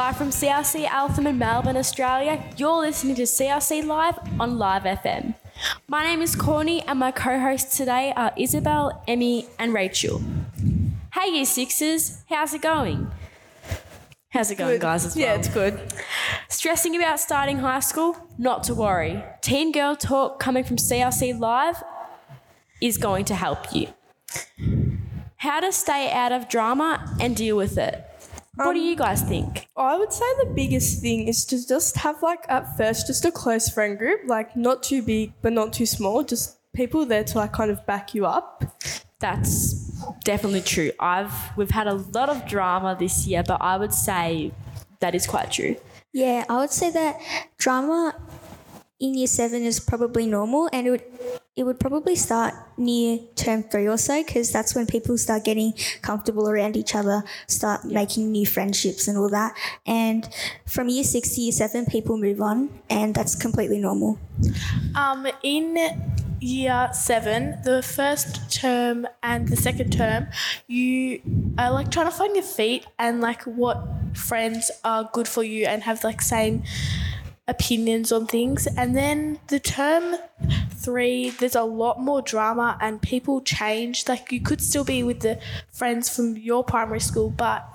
Live from CLC Eltham in Melbourne, Australia, you're listening to CLC Live on Live FM. My name is Courtney, and my co hosts today are Isabel, Emmy, and Rachel. Hey, Year Sixers, how's it going? How's it going, Good. guys, as well? Yeah, it's good. Stressing about starting high school? Not to worry. Teen Girl Talk coming from CLC Live is going to help you. How to stay out of drama and deal with it. What do you um, guys think? I would say the biggest thing is to just have like at first just a close friend group, like not too big but not too small, just people there to like kind of back you up. That's definitely true. I've we've had a lot of drama this year, but I would say that is quite true. Yeah, I would say that drama in year seven is probably normal, and it would it would probably start near term three or so, because that's when people start getting comfortable around each other, start making new friendships and all that. And from year six to year seven, people move on, and that's completely normal. Um, in year seven, the first term and the second term, you are like trying to find your feet and like what friends are good for you and have like same opinions on things. And then the term three, there's a lot more drama and people change. Like you could still be with the friends from your primary school, but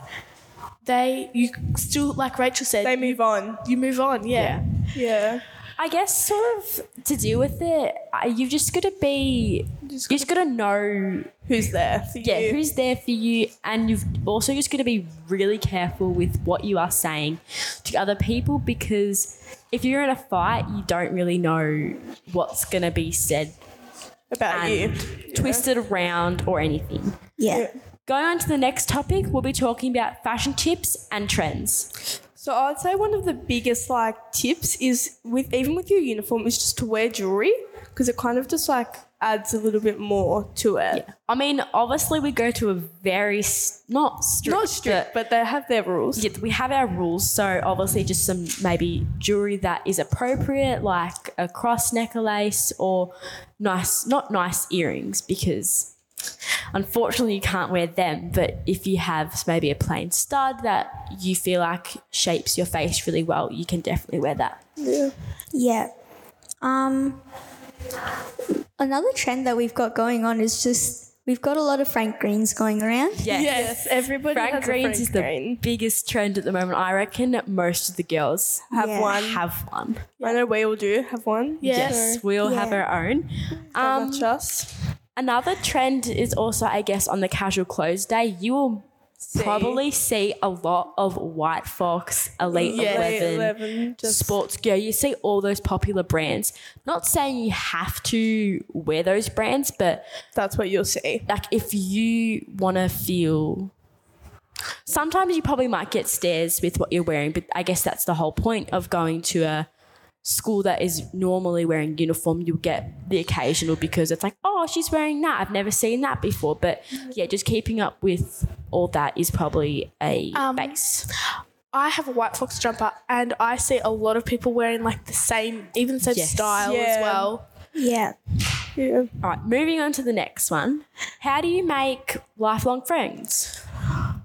they you still like Rachel said They move on. you move on yeah. Yeah. I guess sort of to deal with it, you've just got to be, Just you just got to know, Who's there for yeah, you? who's there for you, and you've also just got to be really careful with what you are saying to other people because if you're in a fight, you don't really know what's gonna be said about you. and twisted around or anything. Yeah. Going on to the next topic, we'll be talking about fashion tips and trends. So I'd say one of the biggest like tips is with even with your uniform is just to wear jewelry because it kind of just like adds a little bit more to it. Yeah. I mean, obviously, we go to a very s- not strict, Not strict, but they have their rules. yeah, we have our rules. So obviously, just some maybe jewelry that is appropriate, like a cross necklace or nice, not nice earrings, because unfortunately you can't wear them. But if you have maybe a plain stud that you feel like shapes your face really well, you can definitely wear that. Yeah. Yeah. Um, another trend that we've got going on is just we've got a lot of Frank Greens going around. Yes. Yes, everybody Frank has a Greens Frank is the Green. biggest trend at the moment. I reckon most of the girls Have Yeah. one. have one. I know we all do have one. Yes, we all have our own. Um, us. Another trend is also, I guess, on the casual clothes day, you will probably see a lot of White Fox, Elite Yeah, 11, 11, just- Sports Gear. You see all those popular brands. Not saying you have to wear those brands, but That's what you'll see. like if you want to feel sometimes you probably might get stares with what you're wearing but i guess that's the whole point of going to a school that is normally wearing uniform you'll get the occasional because it's like oh she's wearing that i've never seen that before but yeah just keeping up with all that is probably a Um, base I have a white fox jumper, and I see a lot of people wearing like the same, even the same Yes. style Yeah. as well. Yeah. Yeah. all right moving on to the next one how do you make lifelong friends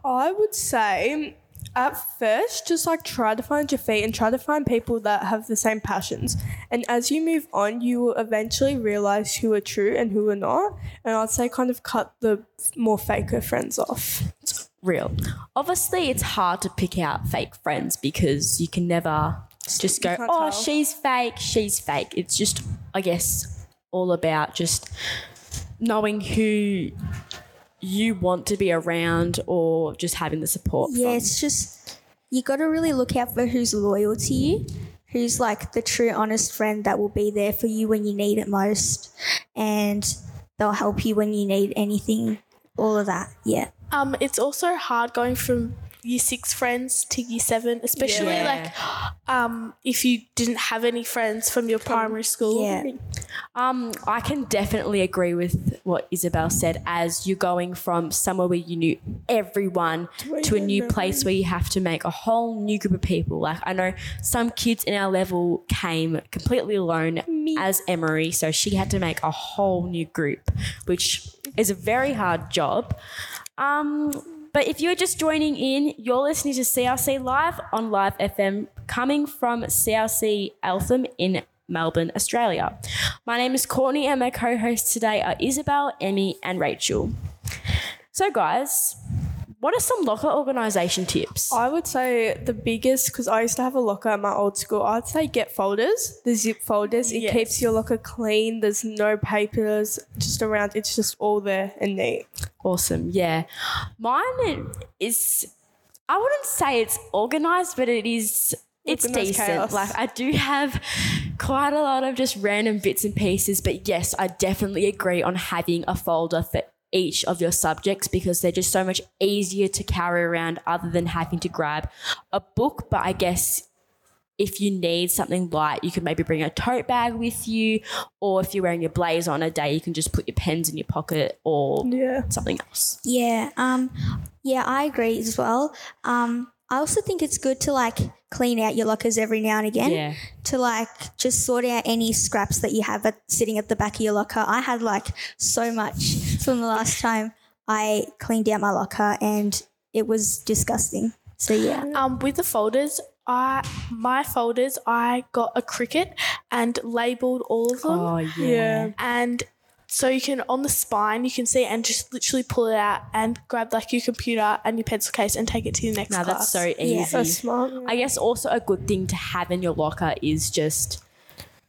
I would say at first just like try to find your feet and try to find people that have the same passions. And as you move on, you will eventually realize who are true and who are not. And I'd say kind of cut the more faker friends off. It's real. Obviously, it's hard to pick out fake friends because you can never just go, oh, tell." she's fake, she's fake. It's just, I guess, all about just knowing who you want to be around or just having the support Yeah, from. it's just you got to really look out for who's loyal to you, who's like the true honest friend that will be there for you when you need it most, and they'll help you when you need anything. All of that, yeah. Um, it's also hard going from year six friends to year seven, especially Yeah. like um, if you didn't have any friends from your primary school. Yeah. Um, I can definitely agree with what Isabel said. As you're going from somewhere where you knew everyone to a new place where you have to make a whole new group of people. Like I know some kids in our level came completely alone as Emery, so she had to make a whole new group, which is a very hard job. Um, But if you're just joining in, you're listening to CLC Live on Live FM, coming from CLC Eltham in Melbourne, Australia. My name is Courtney, and my co hosts today are Isabel, Emmy, and Rachel. So, guys, what are some locker organisation tips? I would say the biggest, because I used to have a locker at my old school, I'd say get folders, the zip folders. It Yes. keeps your locker clean. There's no papers just around. It's just all there and neat. Awesome. Yeah. Mine is, I wouldn't say it's organized, but it is, it's decent. Like, I do have quite a lot of just random bits and pieces, but yes, I definitely agree on having a folder for each of your subjects because they're just so much easier to carry around other than having to grab a book. But I guess if you need something light, you could maybe bring a tote bag with you, or if you're wearing your blazer on a day, you can just put your pens in your pocket or Yeah. something else. Yeah, um, yeah, I agree as well. Um, I also think it's good to like clean out your lockers every now and again. Yeah. To like just sort out any scraps that you have at, sitting at the back of your locker. I had like so much from the last time I cleaned out my locker, and it was disgusting. So yeah, Um, with the folders, I my folders, I got a Cricut and labeled all of them. Oh yeah. Yeah. and so you can on the spine you can see and just literally pull it out and grab like your computer and your pencil case and take it to your next Now class. that's so easy. That's smart. I guess also a good thing to have in your locker is just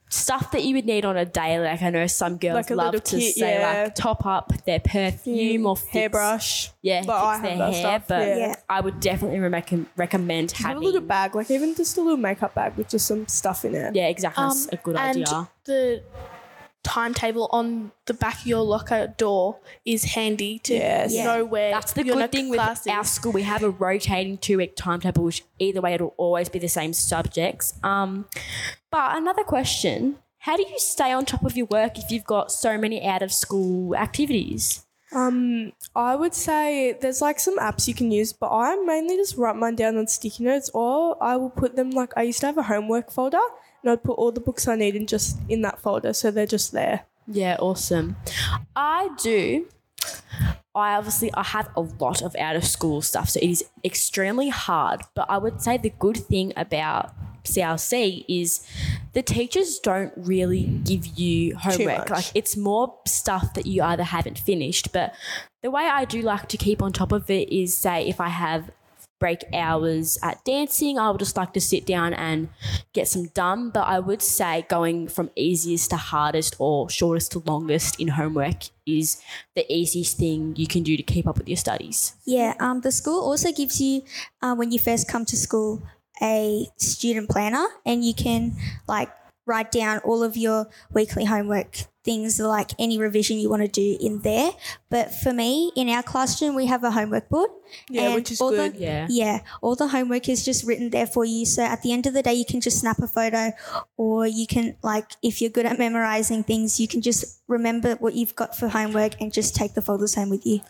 stuff that you would need on a day. Like I know some girls Like love to kit, say yeah. like top up their perfume or fix, hairbrush. Yeah, But I fix their have that hair. stuff, But yeah. Yeah. I would definitely recommend recommend Have a little bag, like even just a little makeup bag with just some stuff in it. Yeah, exactly. That's Um, a good and idea. the timetable on the back of your locker door is handy to Yes. Yeah. know where That's the good next thing with class our is. school. We have a rotating two week timetable, which either way it'll always be the same subjects. Um, but another question: How do you stay on top of your work if you've got so many out of school activities? Um, I would say there's like some apps you can use, but I mainly just write mine down on sticky notes, or I will put them like I used to have a homework folder, and I'd put all the books I need in just in that folder, so they're just there. Yeah, awesome. I do. I obviously I have a lot of out of school stuff, so it is extremely hard. But I would say the good thing about CLC is the teachers don't really give you homework. Like it's more stuff that you either haven't finished. But the way I do like to keep on top of it is say if I have break hours at dancing, I would just like to sit down and get some done. But I would say going from easiest to hardest or shortest to longest in homework is the easiest thing you can do to keep up with your studies. yeah. Um, the school also gives you uh, when you first come to school a student planner, and you can like write down all of your weekly homework things like any revision you want to do in there. But for me, in our classroom, we have a homework board. Yeah, and which is all good. The, Yeah. Yeah, all the homework is just written there for you. So at the end of the day, you can just snap a photo, or you can like if you're good at memorizing things, you can just remember what you've got for homework and just take the folders home with you.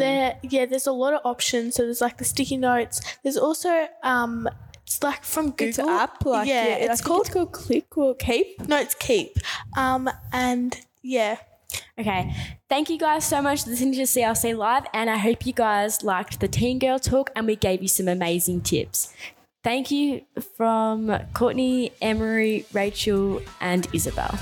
There, yeah, there's a lot of options. So there's like the sticky notes. There's also um, it's like from Google. It's app, like yeah, yeah, it's called it's called Click or Keep. no, it's Keep. Um, and yeah, Okay. Thank you guys so much for listening to CLC Live, and I hope you guys liked the Teen Girl Talk and we gave you some amazing tips. Thank you from Courtney, Emery, Rachel, and Isabel.